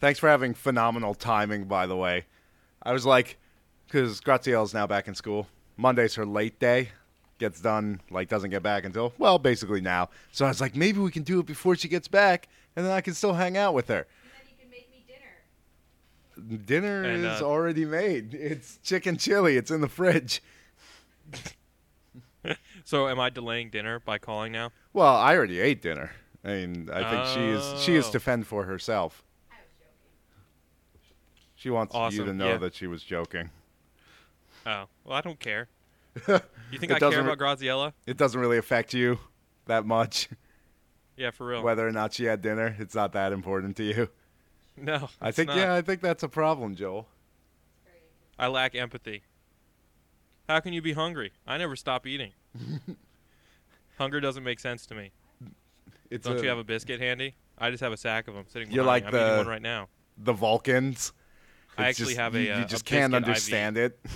Thanks for having phenomenal timing, by the way. I was like, because Grazielle's now back in school. Monday's her late day. Gets done, like, doesn't get back until, well, basically now. So I was like, maybe we can do it before she gets back, and then I can still hang out with her. And then you can make me dinner. Dinner And, is uh, already made. It's chicken chili. It's in the fridge. So am I delaying dinner by calling now? Well, I already ate dinner. I mean, I think she is she is Oh. to fend for herself. I was joking. She wants you to know yeah. that she was joking. Oh, well, I don't care. You think I care about Graziella? It doesn't really affect you that much Yeah, for real. whether or not she had dinner. It's not that important to you. no, I think not. yeah, I think that's a problem, Joel. It's very interesting. I lack empathy. How can you be hungry? I never stop eating. Hunger doesn't make sense to me. It's Don't a- you have a biscuit handy? I just have a sack of them sitting. You're like me. The- one right now. the Vulcans? I actually just- have a, you, uh, you a just can't biscuit IV. understand it.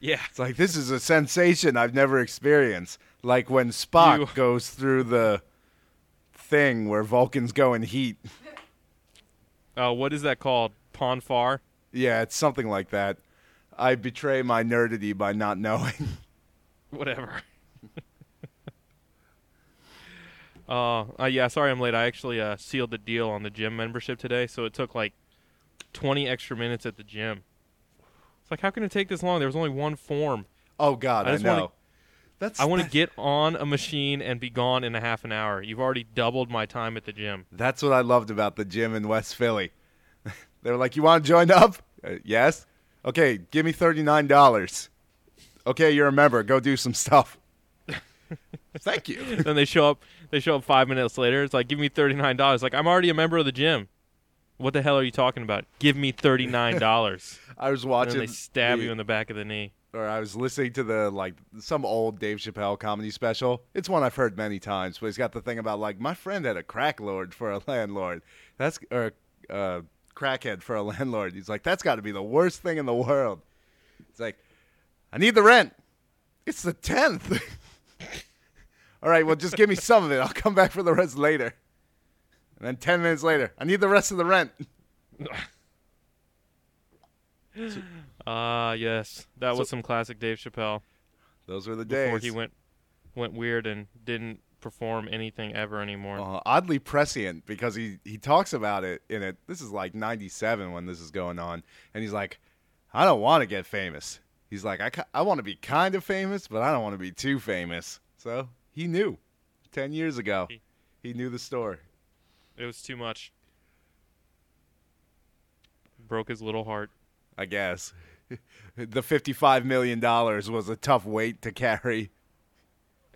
Yeah, It's like this is a sensation I've never experienced. Like when Spock You- goes through the thing where Vulcans go in heat. uh, what is that called? Pon farr? Yeah, it's something like that. I betray my nerdity by not knowing. Whatever. uh, uh, yeah, sorry I'm late. I actually uh, sealed the deal on the gym membership today, so it took like 20 extra minutes at the gym. It's like, how can it take this long? There was only one form. Oh God, I I, just wanna- know. That's I want to get on a machine and be gone in a half an hour. You've already doubled my time at the gym. That's what I loved about the gym in West Philly. they were like, "You want to join up?" Uh, yes. Okay, give me thirty nine dollars. Okay, you're a member. Go do some stuff. Thank you. then they show up. They show up five minutes later. It's like, give me thirty nine dollars. Like, I'm already a member of the gym. What the hell are you talking about? Give me thirty nine dollars. I was watching. they stab the- you in the back of the knee. or I was listening to the like some old Dave Chappelle comedy special. It's one I've heard many times, but he's got the thing about like my friend had a crack lord for a landlord. That's or uh, crackhead for a landlord. He's like, that's got to be the worst thing in the world. It's like, I need the rent. It's the tenth. All right, well, just give me some of it. I'll come back for the rest later. And then ten minutes later, I need the rest of the rent. Ah, yes, that So- was some classic Dave Chappelle. Those were the days. Before he went went weird and didn't perform anything ever anymore. uh, oddly prescient because he he talks about it in it. This is like '97 when this is going on, and he's like, "I don't want to get famous." He's like, "I ki- I want to be kind of famous, but I don't want to be too famous." So he knew, ten years ago, He- he knew the story. It was too much. Broke his little heart. I guess the fifty-five million dollars was a tough weight to carry.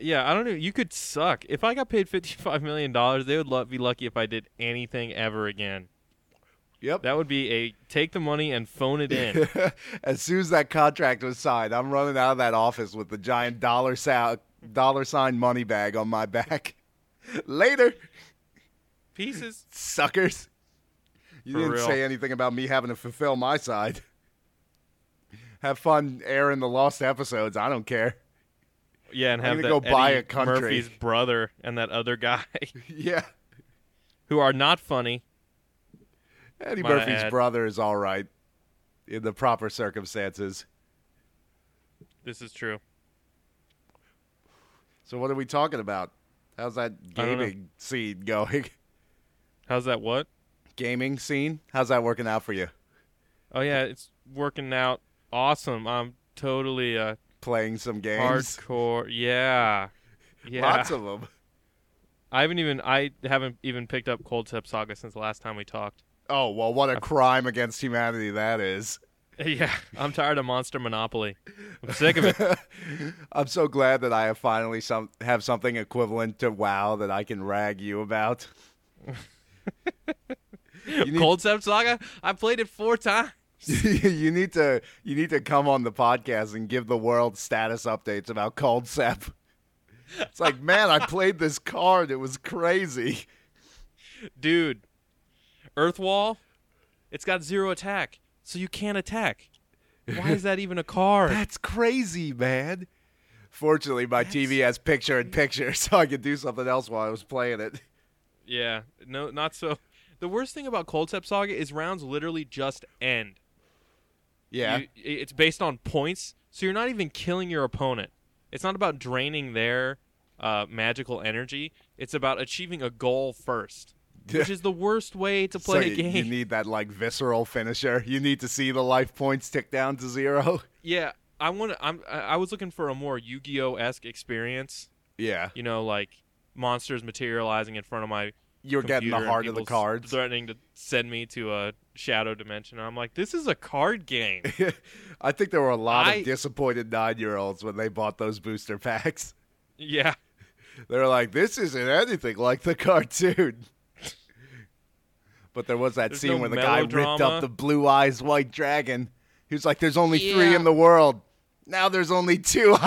Yeah, I don't know. You could suck. If I got paid fifty-five million dollars, they would lo- be lucky if I did anything ever again. Yep. That would be a take the money and phone it in. as soon as that contract was signed, I'm running out of that office with the giant dollar sa- dollar sign money bag on my back. Later, Pieces. suckers. You For didn't real. say anything about me having to fulfill my side. Have fun airing the lost episodes. I don't care. Yeah, and I'm have that go buy a country. Murphy's brother and that other guy yeah. who are not funny. Eddie Might Murphy's add. brother is all right in the proper circumstances. This is true. So what are we talking about? How's that gaming scene going? How's that? What? gaming scene? How's that working out for you? Oh yeah, it's working out awesome. I'm totally uh, Playing some games? hardcore. Yeah, yeah. Lots of them. I haven't even I haven't even picked up Culdcept Saga since the last time we talked. Oh, well, what a crime against humanity that is. yeah, I'm tired of Monster Monopoly. I'm sick of it. I'm so glad that I have finally some have something equivalent to WoW that I can rag you about. you, need, Culdcept Saga. I played it four times. you need to you need to come on the podcast and give the world status updates about Culdcept. It's like, man, I played this card. It was crazy. Dude, Earthwall, it's got zero attack, so you can't attack. Why is that even a card? That's crazy, man. Fortunately, my TV has picture in picture, so I could do something else while I was playing it. Yeah, no, not so, The worst thing about Culdcept Saga is rounds literally just end. Yeah. You- it's based on points, so you're not even killing your opponent. It's not about draining their uh, magical energy. It's about achieving a goal first, which is the worst way to play so a game. You need that like visceral finisher. You need to see the life points tick down to zero. yeah, I want. I'm. I I was looking for a more Yu-Gi-Oh esque experience. Yeah. You know, like monsters materializing in front of my. You're getting the heart of the people cards. threatening to send me to a shadow dimension. I'm like, this is a card game. I think there were a lot I- of disappointed nine year olds when they bought those booster packs. yeah, They were like, this isn't anything like the cartoon. But there was that There's scene no where the guy ripped up the blue eyes white dragon. He was like, there's only three in the world. Now there's only two.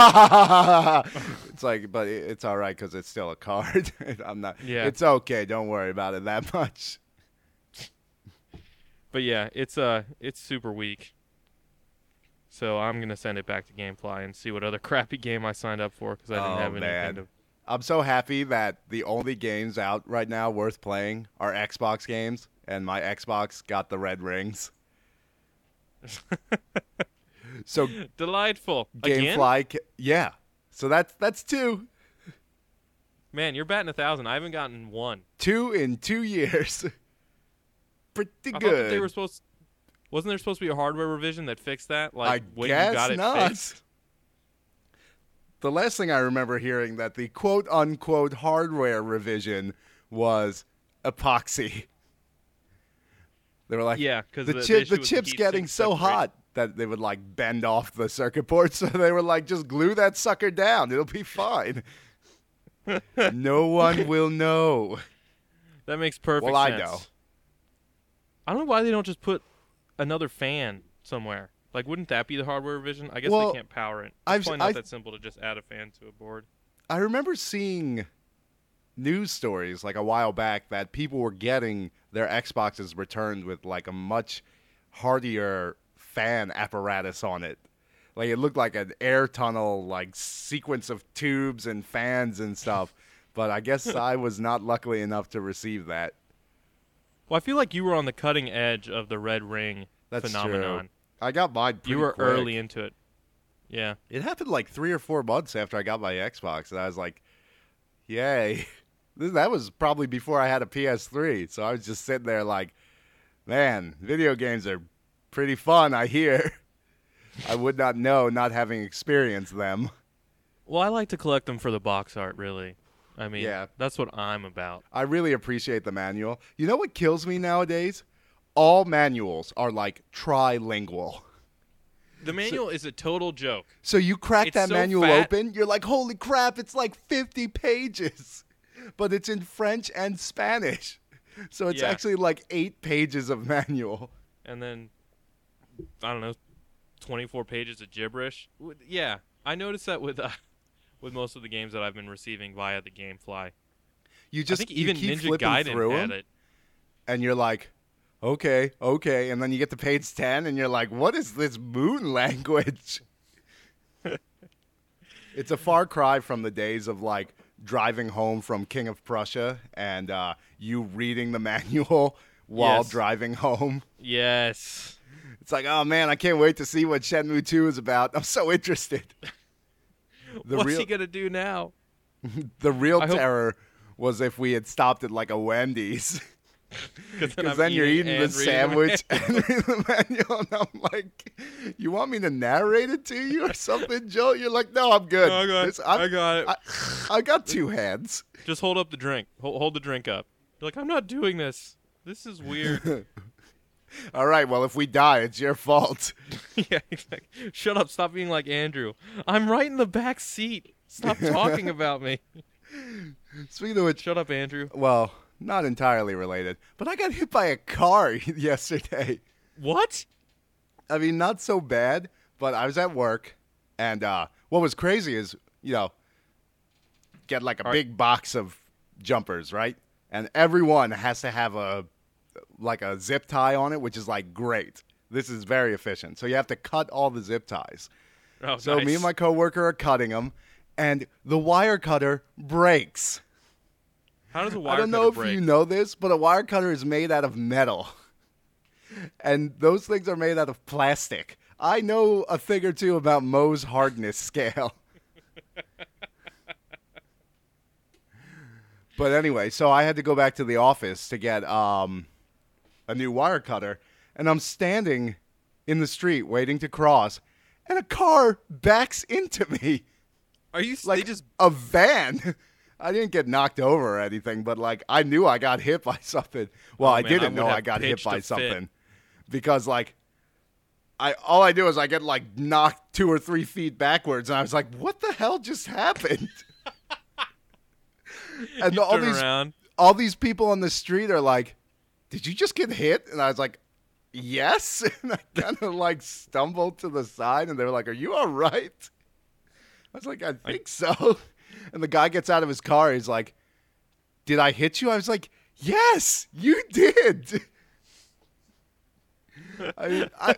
It's like, but it's all right because it's still a card. I'm not. Yeah. It's okay. Don't worry about it that much. but yeah, it's uh, it's super weak. So I'm gonna send it back to GameFly and see what other crappy game I signed up for because I didn't Oh, have anything man. to. I'm so happy that the only games out right now worth playing are Xbox games, and my Xbox got the red rings. So Delightful. Again? GameFly, ca- yeah. So that's that's two, Man, you're batting a thousand. I haven't gotten one. two in two years. Pretty I good. they were supposed. Wasn't there supposed to be a hardware revision that fixed that? Like I when guess you got it not. fixed? The last thing I remember hearing that the quote unquote hardware revision was epoxy. They were like, Yeah, because the the, chip, issue the chip's getting so hot that they would like bend off the circuit board. So they were like, just glue that sucker down. It'll be fine. no one will know. That makes perfect Well, I know. I don't know why they don't just put another fan somewhere. Like, wouldn't that be the hardware revision? I guess Well, they can't power it. It's I've- probably not I- that simple to just add a fan to a board. I remember seeing news stories like a while back that people were getting their Xboxes returned with like a much hardier fan apparatus on it. Like it looked like an air tunnel, like sequence of tubes and fans and stuff. But I guess I was not lucky enough to receive that. Well, I feel like you were on the cutting edge of the red ring That's phenomenon. true. I got mine. You were quick. early into it. Yeah. It happened like three or four months after I got my Xbox, and I was like, "Yay!" That was probably before I had a PS3, so I was just sitting there like, "Man, video games are pretty fun." I hear. I would not know, not having experienced them. Well, I like to collect them for the box art, really. I mean, Yeah. that's what I'm about. I really appreciate the manual. You know what kills me nowadays? All manuals are like trilingual. The manual is a total joke. So you crack It's that so manual fat. open, you're like, holy crap, it's like 50 pages. But it's in French and Spanish. So it's Yeah. actually like eight pages of manual. And then, I don't know, 24 pages of gibberish. Yeah, I noticed that with uh, with most of the games that I've been receiving via the GameFly. You just I think you even keep Ninja flipping Gaiden through had 'em, it. and you're like, okay, okay. And then you get to page 10 and you're like, what is this moon language? it's a far cry from the days of like driving home from King of Prussia and uh, you reading the manual while Yes. driving home. Yes. It's like, oh man, I can't wait to see what Shenmue 2 is about. I'm so interested. The What's real, he gonna do now? the real I hope- terror was if we had stopped at like a Wendy's. Because Because then you're eating the sandwich and reading the manual, and I'm like, "You want me to narrate it to you or something, Joe?" You're like, "No, I'm good. No, I got. This- I'm- I got it. I, I got two hands." Just hold up the drink. Hold, hold the drink up. You're like, I'm not doing this. This is weird. All right, well, if we die, it's your fault. yeah, exactly. Shut up. Stop being like Andrew. I'm right in the back seat. Stop talking about me. Speaking of which, Shut up, Andrew. well, not entirely related, but I got hit by a car yesterday. What? I mean, not so bad, but I was at work, and uh, what was crazy is, you know, get like a Are- big box of jumpers, right? And everyone has to have a like a zip tie on it, which is like great. This is very efficient. So you have to cut all the zip ties. Oh, So me and my coworker are cutting them, and the wire cutter breaks. How does a wire I don't know if break? you know this, but a wire cutter is made out of metal. And those things are made out of plastic. I know a thing or two about Mohs hardness scale. but anyway, so I had to go back to the office to get um, a new wire cutter, and I'm standing in the street waiting to cross, and a car backs into me Are you like just a van. I didn't get knocked over or anything, but like I knew I got hit by something. Well, Oh, I man, didn't would know I got hit by fit. something because like I all I do is I get like knocked two or three feet backwards, and I was like, "What the hell just happened?" and all these around? all these people on the street are like, "Did you just get hit?" And I was like, "Yes." And I kind of like stumbled to the side, and they were like, "Are you all right?" I was like, "I think so." And the guy gets out of his car. He's like, "Did I hit you?" I was like, "Yes, you did." I mean, I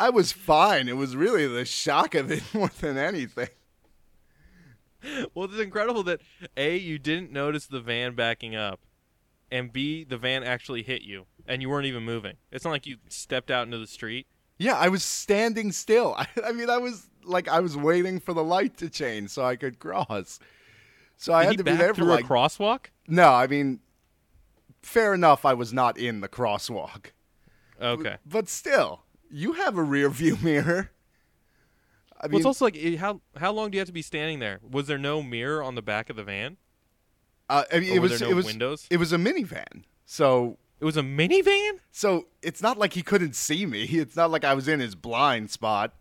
I was fine. It was really the shock of it more than anything. Well, it's incredible that A, you didn't notice the van backing up, and B, the van actually hit you, and you weren't even moving. It's not like you stepped out into the street. Yeah, I was standing still. I, I mean, I was like, I was waiting for the light to change so I could cross. So I had to be there for through like. a crosswalk? no, I mean, fair enough. I was not in the crosswalk, Okay. but still, you have a rear view mirror. I Well, it's also like how how long do you have to be standing there? Was there no mirror on the back of the van? Uh, I mean Or it was there it was windows? it was a minivan. So It was a minivan. so it's not like he couldn't see me. It's not like I was in his blind spot.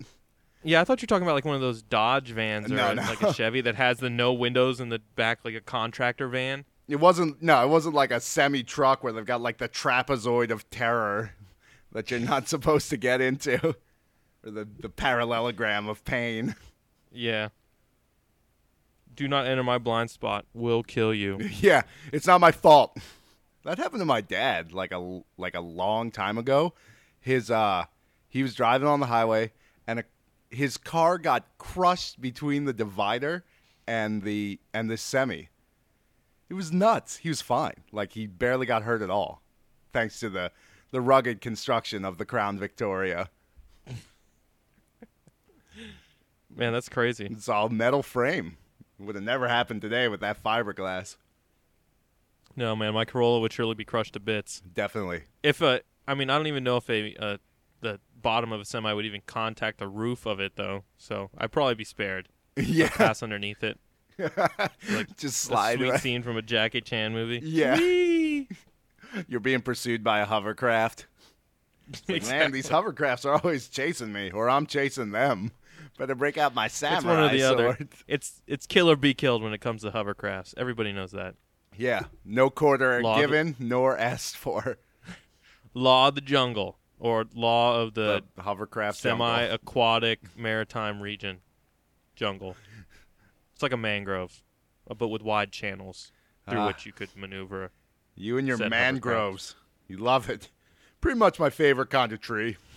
Yeah, I thought you were talking about like one of those Dodge vans or No, a- no. like a Chevy that has the no windows in the back, like a contractor van. It wasn't no, it wasn't like a semi truck where they've got like the trapezoid of terror that you're not supposed to get into. Or the, the parallelogram of pain. Yeah. Do not enter my blind spot. Will kill you. yeah, it's not my fault. That happened to my dad like a like a long time ago. His uh he was driving on the highway and a, his car got crushed between the divider and the and the semi. It was nuts. He was fine. Like he barely got hurt at all thanks to the the rugged construction of the Crown Victoria. Man, that's crazy. It's all metal frame. Would have never happened today with that fiberglass. No, man, my Corolla would surely be crushed to bits. Definitely. If a, I mean, I don't even know if a, uh, the bottom of a semi would even contact the roof of it though. So I'd probably be spared. yeah. Pass underneath it. like Just A slide sweet right. scene from a Jackie Chan movie. Yeah. Whee! You're being pursued by a hovercraft. Like, Man, these hovercrafts are always chasing me, or I'm chasing them. Better break out my samurai It's one or the other. It's it's kill or be killed when it comes to hovercrafts. Everybody knows that. Yeah, no quarter Law given nor asked for. Law of the jungle or law of the, The hovercraft semi-aquatic maritime region jungle. It's like a mangrove, uh, but with wide channels through Ah. which you could maneuver. You and your mangroves. You love it. Pretty much my favorite kind of tree.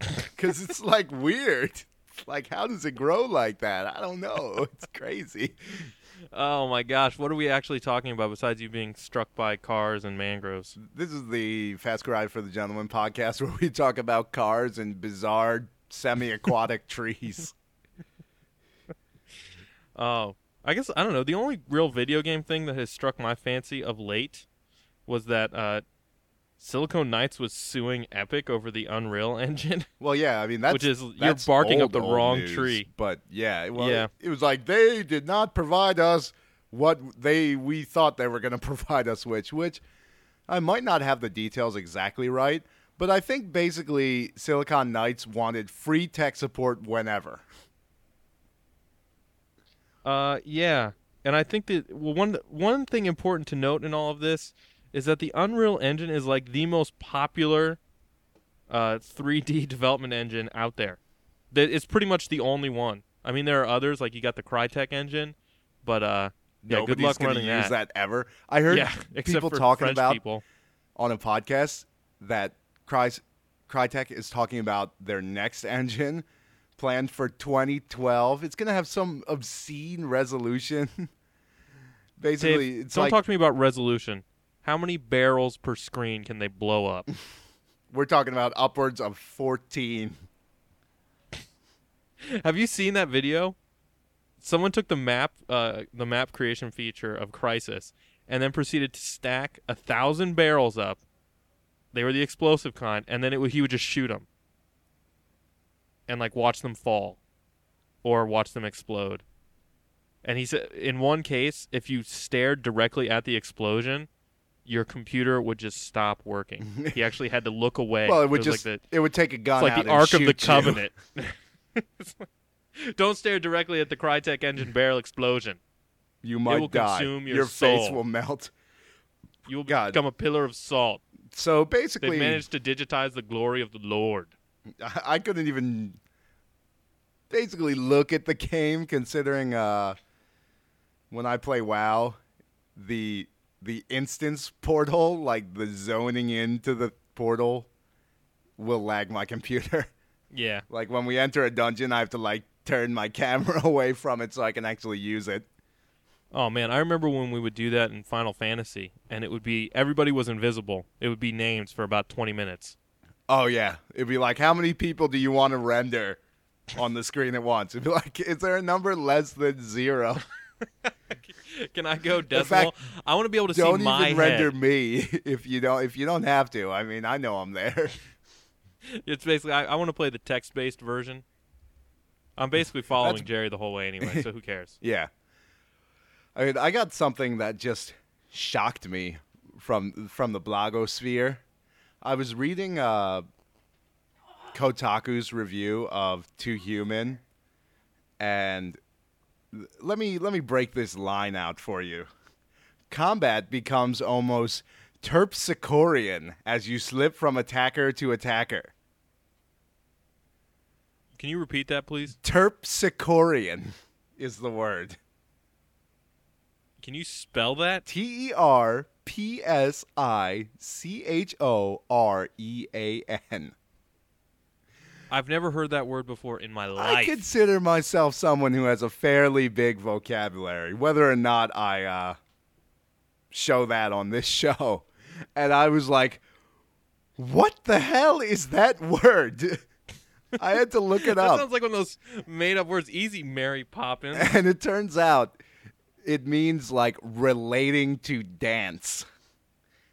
Because it's like weird. Like, how does it grow like that? I don't know. It's crazy. Oh my gosh, what are we actually talking about besides you being struck by cars and mangroves? This is the Fast Ride for the Gentleman podcast where we talk about cars and bizarre semi aquatic trees. Oh, I guess I don't know. The only real video game thing that has struck my fancy of late was that uh, Silicon Knights was suing Epic over the Unreal Engine. Well, yeah, I mean that's Which is- you're that's barking up the wrong news, tree. But yeah, well, Yeah. it was like they did not provide us what they we thought they were going to provide us, which which I might not have the details exactly right, but I think basically Silicon Knights wanted free tech support whenever. Uh, yeah, and I think that well, one one thing important to note in all of this is that the Unreal Engine is like the most popular uh 3D development engine out there. That it's pretty much the only one. I mean, there are others like you got the Crytek engine, but uh, yeah, Nobody's good luck gonna running use that. that. ever. I heard yeah, people talking French about people. on a podcast that Cry, Crytek is talking about their next engine planned for 2012. It's going to have some obscene resolution. Basically, Dave, it's don't like talk to me about resolution. How many barrels per screen can they blow up? we're talking about upwards of 14. Have you seen that video? Someone took the map, uh, the map creation feature of Crysis, and then proceeded to stack a thousand barrels up. They were the explosive kind, and then it would, he would just shoot them, and like watch them fall, or watch them explode. And he said, in one case, if you stared directly at the explosion, your computer would just stop working. he actually had to look away. Well, it would just like the, it would take a gun it's like the Ark of the. Covenant. Like- Don't stare directly at the Crytek engine barrel explosion. You might it will die. consume your face soul. will melt. You will God. become a pillar of salt. So basically, They've managed to digitize the glory of the Lord. I I couldn't even basically look at the game considering uh, when I play WoW, the the instance portal, like the zoning into the portal, will lag my computer. Yeah. like when we enter a dungeon, I have to like turn my camera away from it so I can actually use it. Oh man, I remember when we would do that in Final Fantasy, and it would be everybody was invisible. It would be names for about twenty minutes. Oh yeah, it'd be like, how many people do you want to render on the screen at once? It'd be like, is there a number less than zero? Can I go decimal? fact, I want to be able to don't see my even head. render me if you don't if you don't have to. I mean, I know I'm there. It's basically I, I want to play the text-based version. I'm basically following That's- Jerry the whole way anyway, so who cares? yeah. I mean, I got something that just shocked me from from the blogosphere. I was reading uh, Kotaku's review of Too Human, and let me let me break this line out for you. Combat becomes almost terpsichorean as you slip from attacker to attacker. Can you repeat that, please? Terpsichorean is the word. Can you spell that? T E R P S I C H O R E A N. I've never heard that word before in my life. I consider myself someone who has a fairly big vocabulary, whether or not I uh, show that on this show. And I was like, what the hell is that word? I had to look it up. that up. sounds like one of those made-up words. Easy, Mary Poppins. and it turns out it means like relating to dance.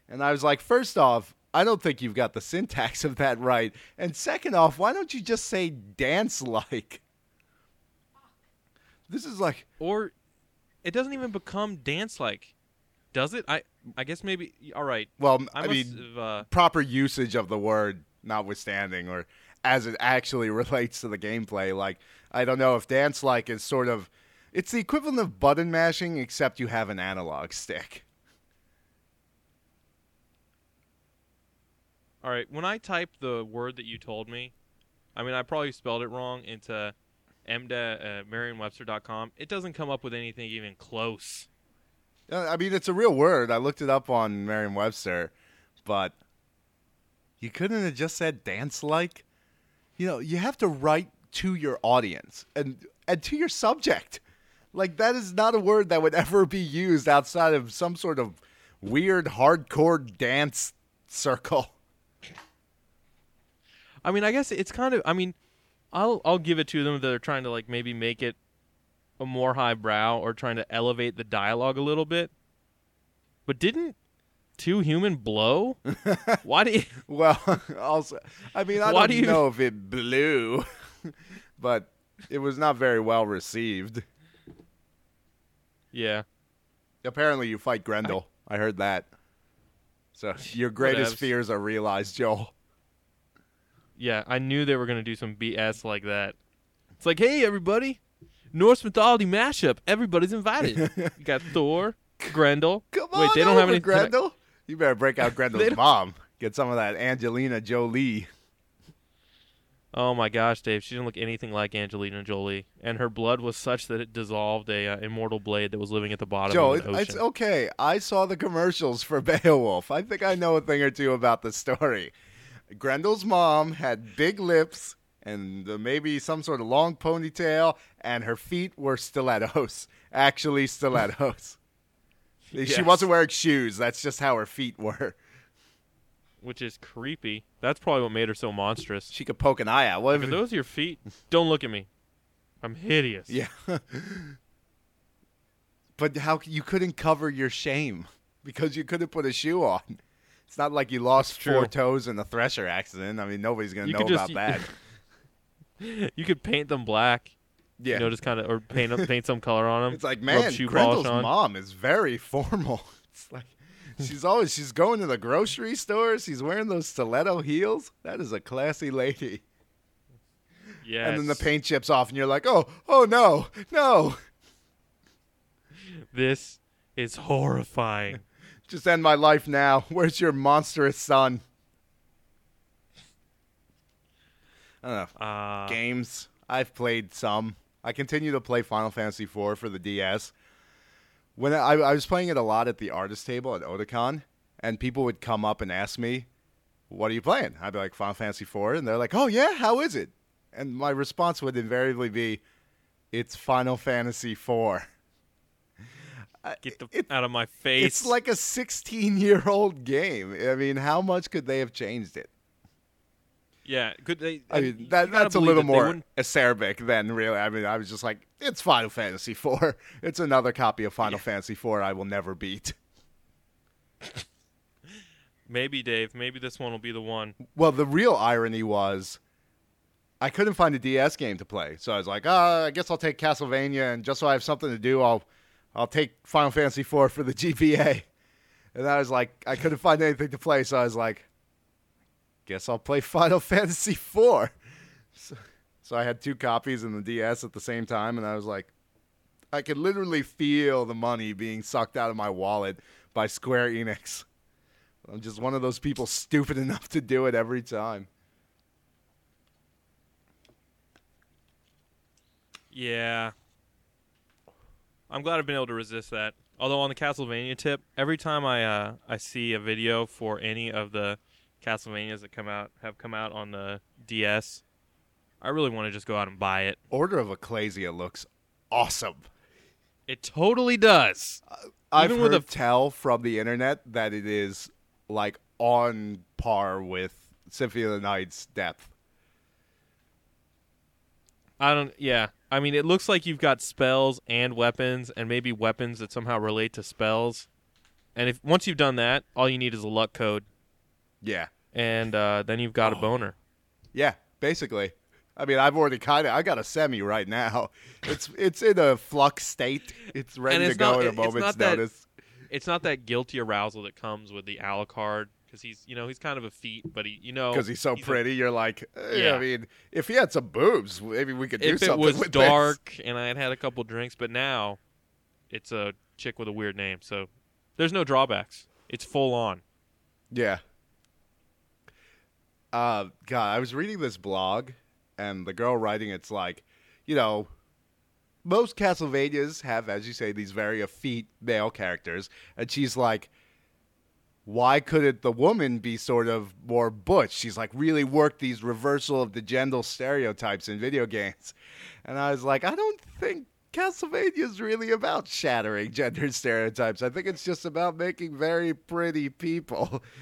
And I was like, first off, I don't think you've got the syntax of that right. And second off, why don't you just say dance like? This is like, or it doesn't even become dance-like, does it? I I guess maybe. All right. well, I, I, mean, have, uh, proper usage of the word notwithstanding, or as it actually relates to the gameplay. Like, I don't know if dance like is sort of. It's the equivalent of button mashing, except you have an analog stick. All right. When I typed the word that you told me, I mean, I probably spelled it wrong into mda uh, merriam-webster.com. It doesn't come up with anything even close. Uh, I mean, it's a real word. I looked it up on Merriam-Webster, but you couldn't have just said dance like. You know, you have to write to your audience and and to your subject. Like that is not a word that would ever be used outside of some sort of weird hardcore dance circle. I mean, I guess it's kind of. I mean, I'll I'll give it to them that they're trying to like maybe make it a more highbrow or trying to elevate the dialogue a little bit. But didn't Too Human blow? Why do you? Well, also, I mean, I Why don't do you- know if it blew, but it was not very well received. Yeah, Apparently, you fight Grendel. I, heard that. So your greatest Whatevs. fears are realized, Joel. Yeah. I knew they were gonna do some BS like that. It's like, hey, everybody, Norse mythology mashup. Everybody's invited. you got Thor, Grendel. Come on, Wait, they don't have any Grendel. You better break out Grendel's mom. Get some of that Angelina Jolie. Oh my gosh, Dave! She didn't look anything like Angelina Jolie, and her blood was such that it dissolved a uh, immortal blade that was living at the bottom Joe, of the it's okay. I saw the commercials for Beowulf. I think I know a thing or two about the story. Grendel's mom had big lips and uh, maybe some sort of long ponytail, and her feet were stilettos. Actually, stilettos. She wasn't wearing shoes. That's just how her feet were. which is creepy. That's probably what made her so monstrous. She could poke an eye out. What If if, those are your feet, don't look at me. I'm hideous. yeah. but how you couldn't cover your shame because you couldn't put a shoe on. It's not like you lost That's four true. toes in a Thresher accident. I mean, nobody's gonna You know about just- that. You could paint them black. Yeah, You know, just kind of or paint paint some color on them. it's like man, shoe Grendel's mom is very formal. It's like she's always she's going to the grocery store. She's wearing those stiletto heels. That is a classy lady. Yes. And then the paint chips off, and you're like, oh, oh no, no. This is horrifying. Just end my life now. Where's your monstrous son? I don't know. Uh, Games. I've played some. I continue to play Final Fantasy IV for the DS. When I, I was playing it a lot at the artist table at Otakon, and people would come up and ask me, "What are you playing?" I'd be like, "Final Fantasy IV," and they're like, "Oh yeah, how is it?" And my response would invariably be, "It's Final Fantasy IV." get the It- out of my face. It's like a 16 year old game. I mean, how much could they have changed it? yeah. Could they? I mean, that, that's a little that more acerbic than really. I mean, I was just like, it's Final Fantasy IV. It's another copy of Final Yeah. Fantasy IV I will never beat. Maybe Dave. Maybe this one will be the one. Well, the real irony was I couldn't find a DS game to play. So I was like, uh, I guess I'll take Castlevania, and just so I have something to do, I'll I'll take Final Fantasy IV for the GBA. And I was like, I couldn't find anything to play, so I was like, guess I'll play Final Fantasy IV. So, so I had two copies in the DS at the same time, and I was like, I could literally feel the money being sucked out of my wallet by Square Enix. I'm just one of those people stupid enough to do it every time. Yeah. I'm glad I've been able to resist that. Although on the Castlevania tip, every time I uh, I see a video for any of the Castlevanias that come out have come out on the DS, I really want to just go out and buy it. Order of Ecclesia looks awesome. It totally does. I've Even with heard a- tell from the internet that it is like on par with Symphony of the Night's depth. I don't. Yeah, I mean, it looks like you've got spells and weapons, and maybe weapons that somehow relate to spells. And if once you've done that, all you need is a luck code, Yeah, and uh, then you've got a Oh. boner. yeah, basically. I mean, I've already kind of. I got a semi right now. It's it's in a flux state. It's ready And to it's go not- at a it's moment's not that- notice. It's not that guilty arousal that comes with the Alucard because he's, you know, he's kind of a feat, but he, you know, Because he's so a- pretty, you're like, eh, Yeah. I mean, if he had some boobs, maybe we could do something. if it was with this. dark and I had had a couple drinks, but now it's a chick with a weird name, so there's no drawbacks. It's full on. Yeah. Uh, God, I was reading this blog, and the girl writing it's like, you know, most Castlevanias have, as you say, these very effete male characters, and she's like, why couldn't the woman be sort of more butch? She's like really worked these reversal of the gender stereotypes in video games, and I was like, I don't think Castlevania is really about shattering gender stereotypes. I think it's just about making very pretty people.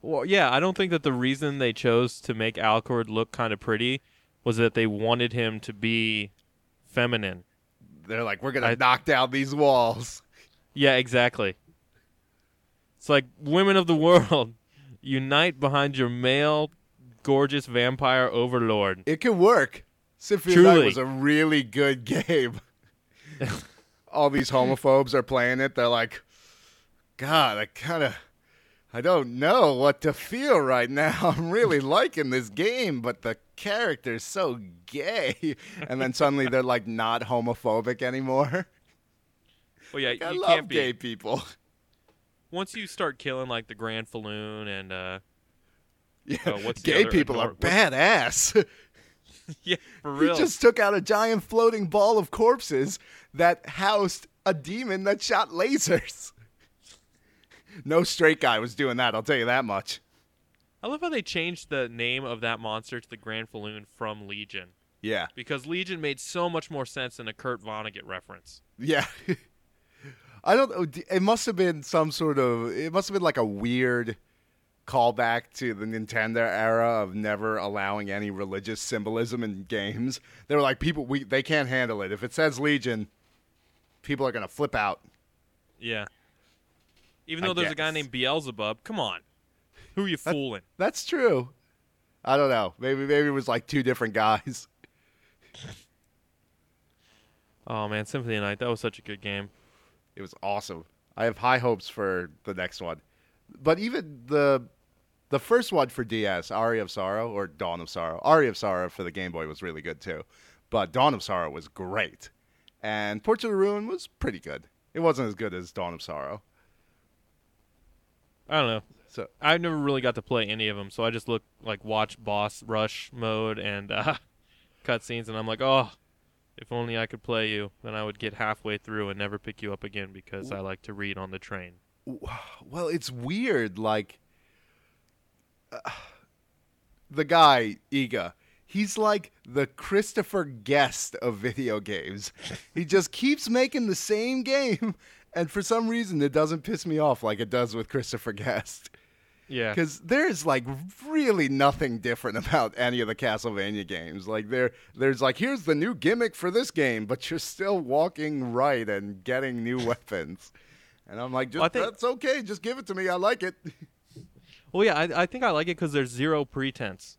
Well, yeah, I don't think that the reason they chose to make Alucard look kind of pretty was that they wanted him to be feminine. They're like, we're gonna knock down these walls. Yeah, exactly. It's like women of the world unite behind your male, gorgeous vampire overlord. It could work. Symphony Night was a really good game. All these homophobes are playing it. They're like, God, I kind of, I don't know what to feel right now. I'm really liking this game, but the character's so gay. And then suddenly they're like not homophobic anymore. Well, yeah, I you love can't be. gay people. Once you start killing like the Granfaloon and uh, Yeah, Oh, what's gay other people ador- are badass. yeah, for real. He just took out a giant floating ball of corpses that housed a demon that shot lasers. No straight guy was doing that, I'll tell you that much. I love how they changed the name of that monster to the Granfaloon from Legion Yeah. because Legion made so much more sense than a Kurt Vonnegut reference. Yeah. I don't oh, know. It must have been some sort of. It must have been like a weird callback to the Nintendo era of never allowing any religious symbolism in games. They were like, people, we they can't handle it. If it says Legion, people are gonna flip out. Yeah. Even I though there's a guy named Beelzebub, come on. Who are you fooling? That's true. I don't know. Maybe maybe it was like two different guys. Oh man, Symphony of Night, that was such a good game. It was awesome. I have high hopes for the next one. But even the the first one for DS, Aria of Sorrow or Dawn of Sorrow. Aria of Sorrow for the Game Boy was really good too. But Dawn of Sorrow was great. And Portrait of the Ruin was pretty good. It wasn't as good as Dawn of Sorrow. I don't know. So I've never really got to play any of them, so I just look like watch boss rush mode and uh, cutscenes, and I'm like, oh, if only I could play you, then I would get halfway through and never pick you up again because I like to read on the train. well, it's weird like uh, the guy Iga He's like the Christopher Guest of video games. He just keeps making the same game, and for some reason, it doesn't piss me off like it does with Christopher Guest. Yeah. Because there's like really nothing different about any of the Castlevania games. Like there, there's like here's the new gimmick for this game, but you're still walking right and getting new weapons. And I'm like, just, Well, think- that's okay. Just give it to me. I like it. Well, yeah, I, I think I like it because there's zero pretense.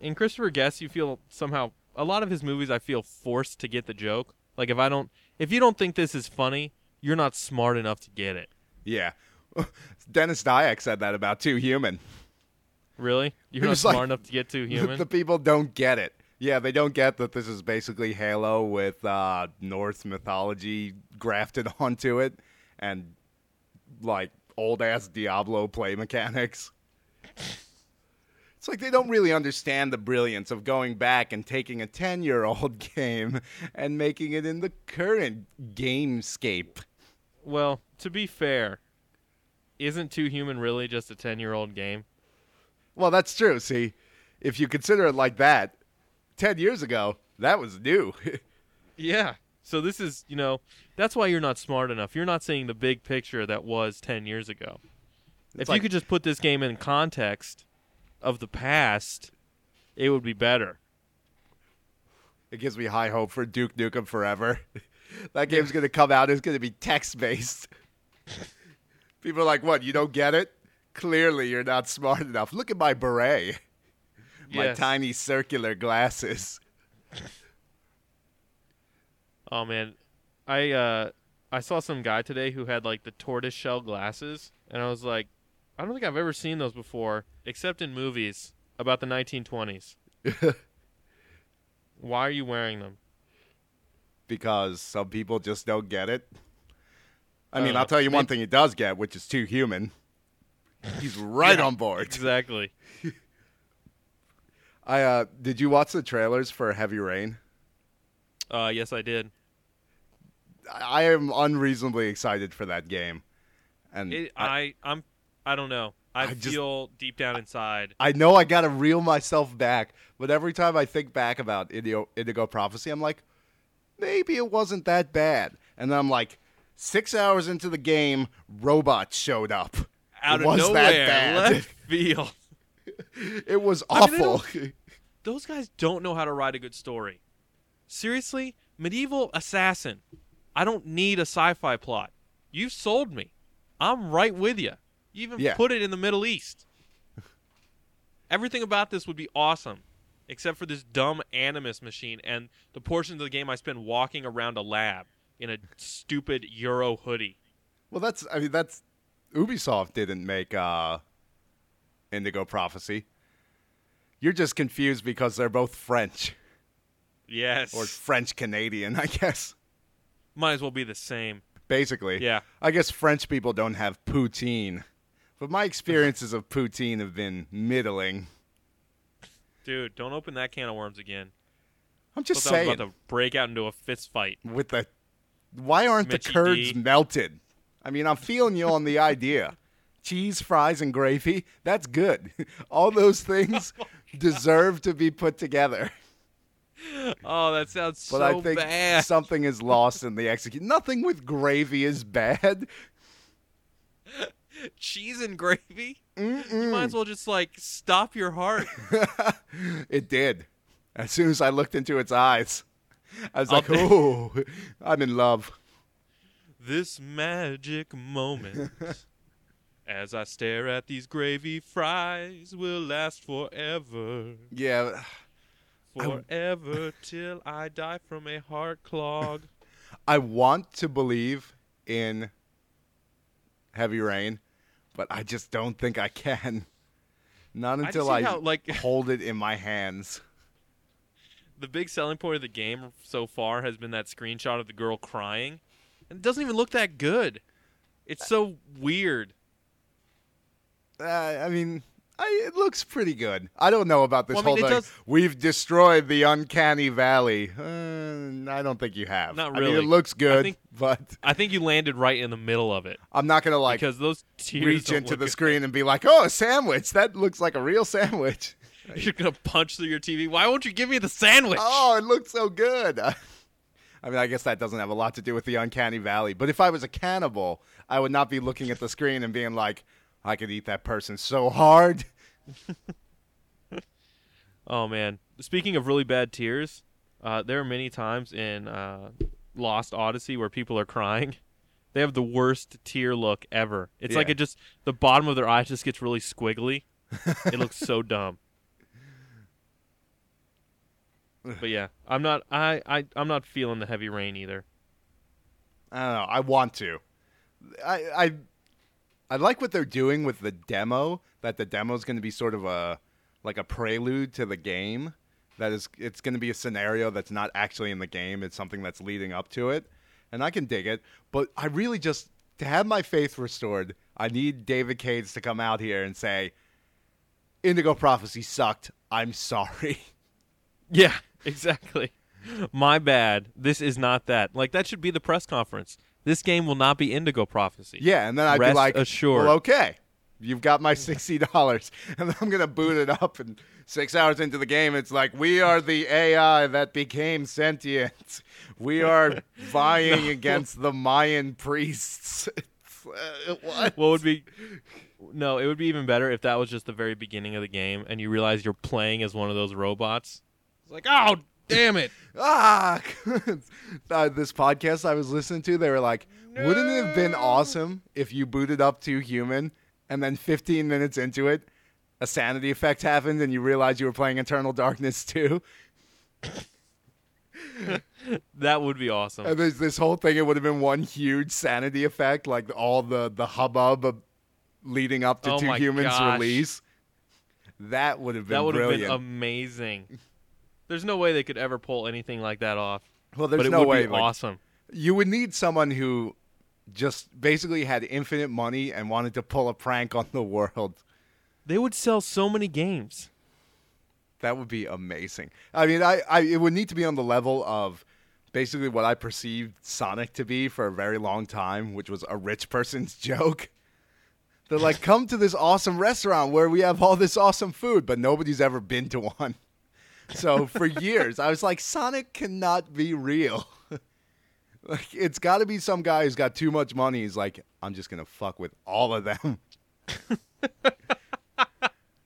In Christopher Guest, you feel somehow a lot of his movies. I feel forced to get the joke. Like if I don't, if you don't think this is funny, you're not smart enough to get it. Yeah. Denis Dyack said that about Too Human. Really, you're not smart like- enough to get too human. The people don't get it. Yeah, they don't get that this is basically Halo with uh, Norse mythology grafted onto it and like old ass Diablo play mechanics. It's like they don't really understand the brilliance of going back and taking a 10 year old game and making it in the current gamescape. well, to be fair, isn't Too Human really just a ten-year-old game? Well, that's true. See, if you consider it like that, 10 years ago, that was new. Yeah. So this is, you know, that's why you're not smart enough. You're not seeing the big picture that was 10 years ago. if It's you could just put this game in context of the past, it would be better. It gives me high hope for Duke Nukem Forever. that game's going to come out. It's going to be text based. People are like, what? You don't get it? Clearly, you're not smart enough. Look at my beret, my Yes. tiny circular glasses. Oh man, I uh I saw some guy today who had like the tortoise shell glasses, and I was like, I don't think I've ever seen those before, except in movies about the 1920s. Why are you wearing them? because some people just don't get it. I mean, don't I'll tell you one thing he does get, which is too human. He's right Yeah, on board. Exactly. I uh, did you watch the trailers for Heavy Rain? Uh, yes, I did. I am unreasonably excited for that game, and It, I, I, I'm, I don't know. I, I just- feel deep down inside. I know I gotta reel myself back, but every time I think back about Indigo, Indigo Prophecy, I'm like, maybe it wasn't that bad, and then I'm like, six hours into the game, robots showed up. Out of was nowhere, that bad. left field. it was I mean, awful. Those guys don't know how to write a good story. Seriously, medieval assassin. I don't need a sci-fi plot. You sold me. I'm right with you. You even Yeah. put it in the Middle East. Everything about this would be awesome, except for this dumb animus machine and the portions of the game I spend walking around a lab in a stupid Euro hoodie. well, that's I mean that's Ubisoft didn't make uh, Indigo Prophecy. You're just confused because they're both French Yes. or French Canadian, I guess. Might as well be the same. Basically, Yeah. I guess French people don't have poutine, but my experiences of poutine have been middling. Dude, don't open that can of worms again. I'm just Thought I was about to break out into a fist fight. with the why aren't Mitchy the curds D. melted? I mean, I'm feeling you on the idea. Cheese, fries, and gravy. That's good. All those things deserve to be put together. Oh, that sounds But so I think bad. something is lost in the execution. Nothing with gravy is bad. Cheese and gravy. You Mm-mm. might as well just like stop your heart. it did. As soon as I looked into its eyes, I was I'll like, be- "Oh, I'm in love." this magic moment as I stare at these gravy fries will last forever. Yeah, Forever till I die from a heart clog. I want to believe in heavy rain, but I just don't think I can. Not until see I, how, like- hold it in my hands. The big selling point of the game so far has been that screenshot of the girl crying. And it doesn't even look that good. It's so weird. Uh, I mean, I, it looks pretty good. I don't know about this Well, I mean, whole thing. does- We've destroyed the uncanny valley. Uh, I don't think you have. Not I mean, really. it looks good, think- but I think you landed right in the middle of it. I'm not gonna like because those tears reach into the good. screen and be like, "Oh, a sandwich! That looks like a real sandwich." You're gonna punch through your TV. Why won't you give me the sandwich? Oh, it looks so good. I mean, I guess that doesn't have a lot to do with the uncanny valley. But if I was a cannibal, I would not be looking at the screen and being like, "I could eat that person so hard." Oh man. Speaking of really bad tears, uh, there are many times in uh, Lost Odyssey where people are crying. They have the worst tear look ever. It's like it just the bottom of their eye just gets really squiggly. it looks so dumb. But yeah, I'm not I, I I'm not feeling the heavy rain either. I don't know. I want to. I I I like what they're doing with the demo. That the demo is going to be sort of a like a prelude to the game. That is, it's going to be a scenario that's not actually in the game. It's something that's leading up to it, and I can dig it. But I really just to have my faith restored. I need David Cage to come out here and say, "Indigo Prophecy sucked. I'm sorry." Yeah, exactly. My bad. This is not that. Like that should be the press conference. This game will not be Indigo Prophecy. Yeah, and then I'd Rest be like, assured. "Well, okay, you've got my sixty dollars," and then I'm gonna boot it up, and six hours into the game, it's like, "We are the AI that became sentient. We are vying against the Mayan priests." Uh, what? What would be No, it would be even better if that was just the very beginning of the game and you realize you're playing as one of those robots. It's like, "Oh, damn it." ah, uh, this podcast I was listening to, they were like, "Wouldn't it have been awesome if you booted up Too Human, and then 15 minutes into it, a sanity effect happened, and you realized you were playing Eternal Darkness too?" That would be awesome. And there's this whole thing. It would have been one huge sanity effect, like all the the hubbub of leading up to Oh Too Human's gosh. release. That would have been That would have been amazing. There's no way they could ever pull anything like that off. well, there's but it no would way. be like, awesome. you would need someone who just basically had infinite money and wanted to pull a prank on the world. They would sell so many games. That would be amazing. I mean, I, I it would need to be on the level of basically what I perceived Sonic to be for a very long time, which was a rich person's joke. They're like, come to this awesome restaurant where we have all this awesome food, but nobody's ever been to one. So for years, I was like, Sonic cannot be real. like, it's got to be some guy who's got too much money. He's like, I'm just gonna fuck with all of them. and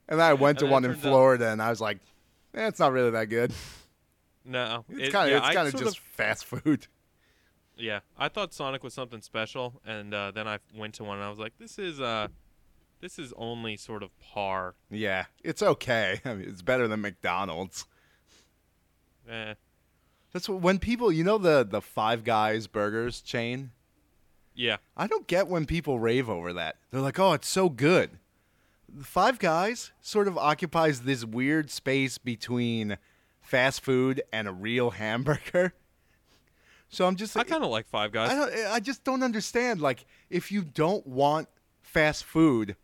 then I went to And one in out- Florida, and I was like, eh, it's not really that good. No, It's it- kind of yeah, it's kind of just fast food. Yeah, I thought Sonic was something special, and uh, then I went to one, and I was like, "This is uh, this is only sort of par." Yeah, it's okay. I mean, it's better than McDonald's. Eh. That's what, when people, you know, the the Five Guys burgers chain. Yeah, I don't get when people rave over that. They're like, "Oh, it's so good." Five Guys sort of occupies this weird space between fast food and a real hamburger. So I'm just I kind of like Five Guys. I don't I just don't understand like if you don't want fast food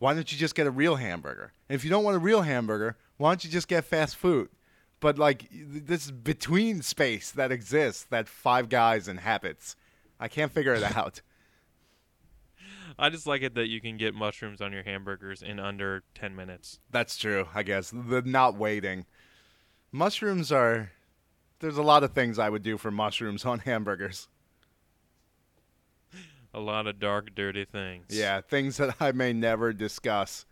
why don't you just get a real hamburger? And if you don't want a real hamburger, why don't you just get fast food? But like this between space that exists that five guys inhabits. I can't figure it out. I just like it that you can get mushrooms on your hamburgers in under ten minutes. That's true, I guess. The not waiting. Mushrooms are. There's a lot of things I would do for mushrooms on hamburgers. A lot of dark, dirty things. Yeah, things that I may never discuss.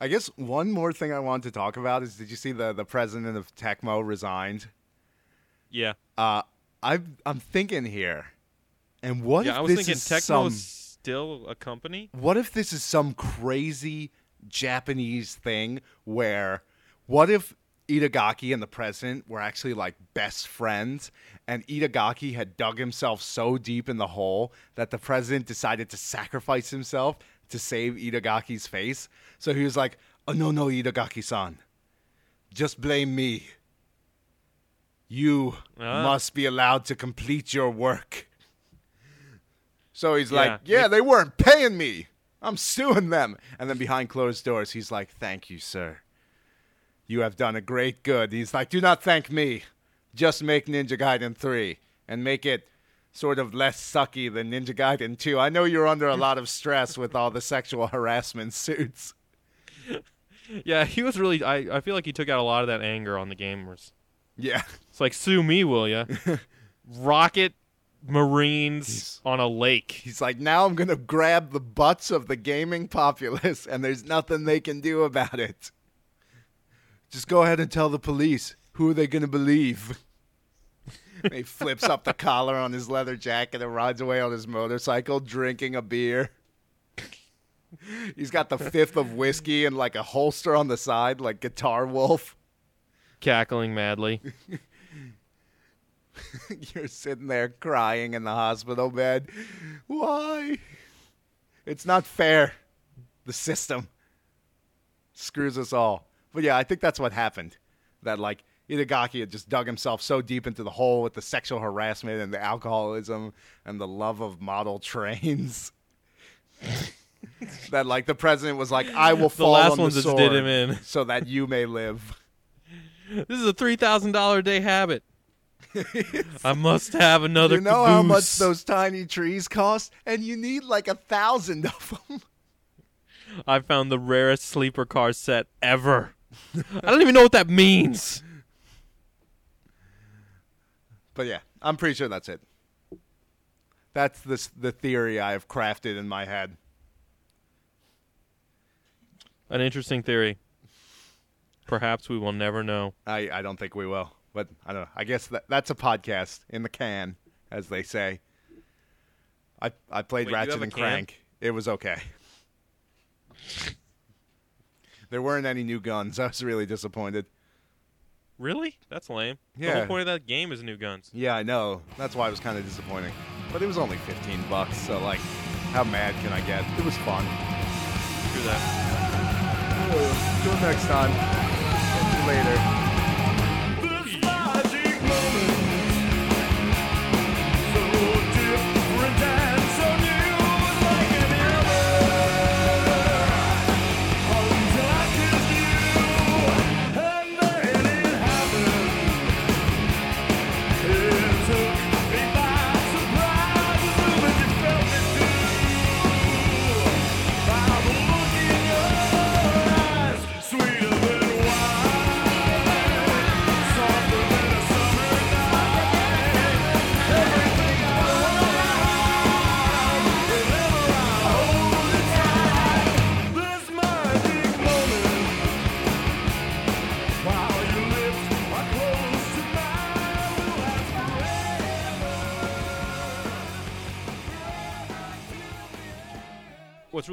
I guess one more thing I wanted to talk about is did you see the, the president of Tecmo resigned? Yeah. Uh, I I'm thinking here, and what yeah, if I was this thinking is Tecmo's some still a company. what if this is some crazy Japanese thing where what if Itagaki and the president were actually like best friends and Itagaki had dug himself so deep in the hole that the president decided to sacrifice himself to save Itagaki's face. So he was like, "Oh no, no, Itagaki-san. Just blame me. You Ah. must be allowed to complete your work." So he's Yeah. like, "Yeah, they weren't paying me. I'm suing them." And then behind closed doors, he's like, "Thank you, sir. You have done a great good." He's like, "Do not thank me. Just make Ninja Gaiden 3 and make it sort of less sucky than Ninja Gaiden 2. I know you're under a lot of stress with all the sexual harassment suits." Yeah, he was really. I, I feel like he took out a lot of that anger on the gamers. Yeah. It's like sue me, will ya? Rocket Marines He's- on a lake. He's like, "Now I'm going to grab the butts of the gaming populace and there's nothing they can do about it." Just go ahead and tell the police. Who are they going to believe? he flips up the collar on his leather jacket and rides away on his motorcycle drinking a beer. He's got the fifth of whiskey and like a holster on the side, like Guitar Wolf. cackling madly. You're sitting there crying in the hospital bed. Why? It's not fair. The system screws us all. But yeah, I think that's what happened. That like Itagaki had just dug himself so deep into the hole with the sexual harassment and the alcoholism and the love of model trains. that like the president was like, "I will The fall last on ones the sword did him in. so that you may live." This is a three thousand dollar day habit. I must have another. you know how much those tiny trees cost, and you need like a thousand of them. I found the rarest sleeper car set ever. I don't even know what that means. But yeah, I'm pretty sure that's it. That's the the theory I have crafted in my head. An interesting theory. Perhaps we will never know. I, I don't think we will, but I don't know. I guess that that's a podcast in the can, as they say. I I played Wait, Ratchet and can? Clank. It was okay. there weren't any new guns. I was really disappointed. Really? That's lame. The whole point of that game is new guns. Yeah, I know. That's why it was kind of disappointing. But it was only 15 bucks, so like, how mad can I get? It was fun. Screw that. Till next time. Catch you later.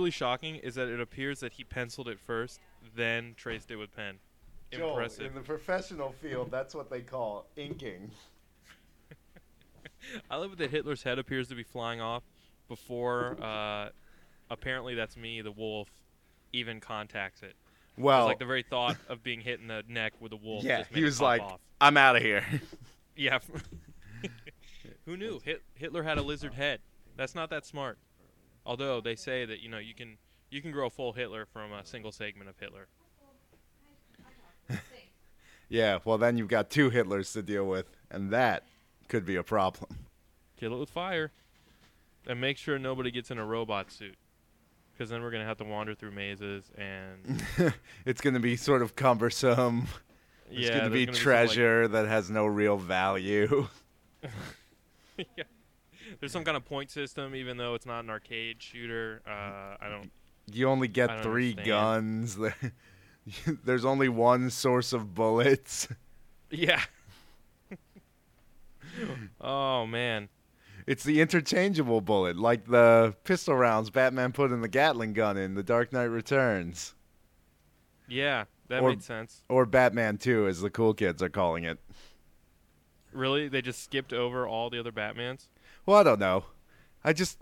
What's really shocking is that it appears that he penciled it first, then traced it with pen. Impressive. in the professional field, that's what they call inking. I love it that Hitler's head appears to be flying off before. Uh, apparently, that's me, the wolf, even contacts it. It's Well, like the very thought of being hit in the neck with a wolf. yeah, just made he it was pop like, off. "I'm out of here." yeah. Who knew Hit- Hitler had a lizard head? That's not that smart. Although they say that you know you can you can grow a full Hitler from a single segment of Hitler. Yeah, well then you've got two Hitlers to deal with, and that could be a problem. Kill it with fire, and make sure nobody gets in a robot suit, because then we're gonna have to wander through mazes and it's going to be sort of cumbersome. There's yeah, going to be gonna some, like- treasure that has no real value. yeah. There's some kind of point system, even though it's not an arcade shooter. Uh, I don't. You only get three understand. guns. There's only one source of bullets. Yeah. oh man. It's the interchangeable bullet, like the pistol rounds Batman put in the Gatling gun in The Dark Knight Returns. Yeah, that Or- made sense. Or Batman 2, as the cool kids are calling it. Really, they just skipped over all the other Batmans. Well, I don't know. I just.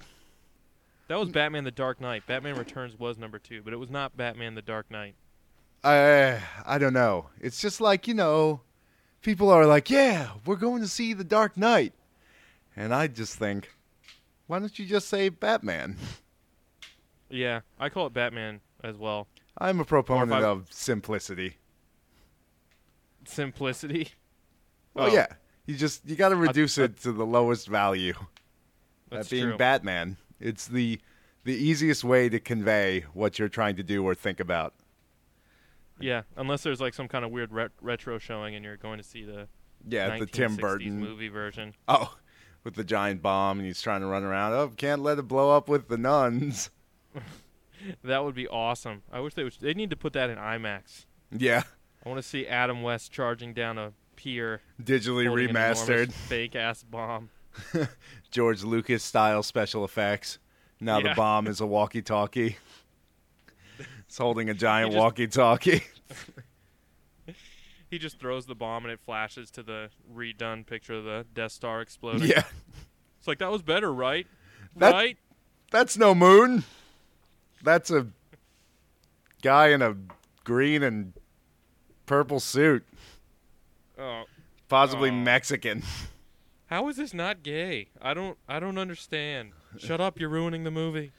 That was Batman: The Dark Knight. Batman Returns was number two, but it was not Batman: The Dark Knight. I I don't know. It's just like you know, people are like, "Yeah, we're going to see The Dark Knight," and I just think, why don't you just say Batman? Yeah, I call it Batman as well. I'm a proponent I- of simplicity. Simplicity. Well, Oh. yeah, you just you got to reduce it to the lowest value. That's that being true. Batman, it's the the easiest way to convey what you're trying to do or think about. Yeah, unless there's like some kind of weird ret- retro showing and you're going to see the Yeah, the Tim Burton. movie version. Oh, with the giant bomb, and he's trying to run around. Oh, can't let it blow up with the nuns. That would be awesome. I wish they would. They need to put that in IMAX. Yeah, I want to see Adam West charging down a pier, digitally remastered. fake ass bomb. George Lucas style special effects. Now Yeah. the bomb is a walkie-talkie. it's holding a giant just- walkie-talkie. He just throws the bomb and it flashes to the redone picture of the Death Star exploding. yeah, It's like that was better, right? That- right? that's no moon. That's a guy in a green and purple suit, Oh, possibly Oh. Mexican. how is this not gay? I don't. I don't understand. Shut up! You're ruining the movie.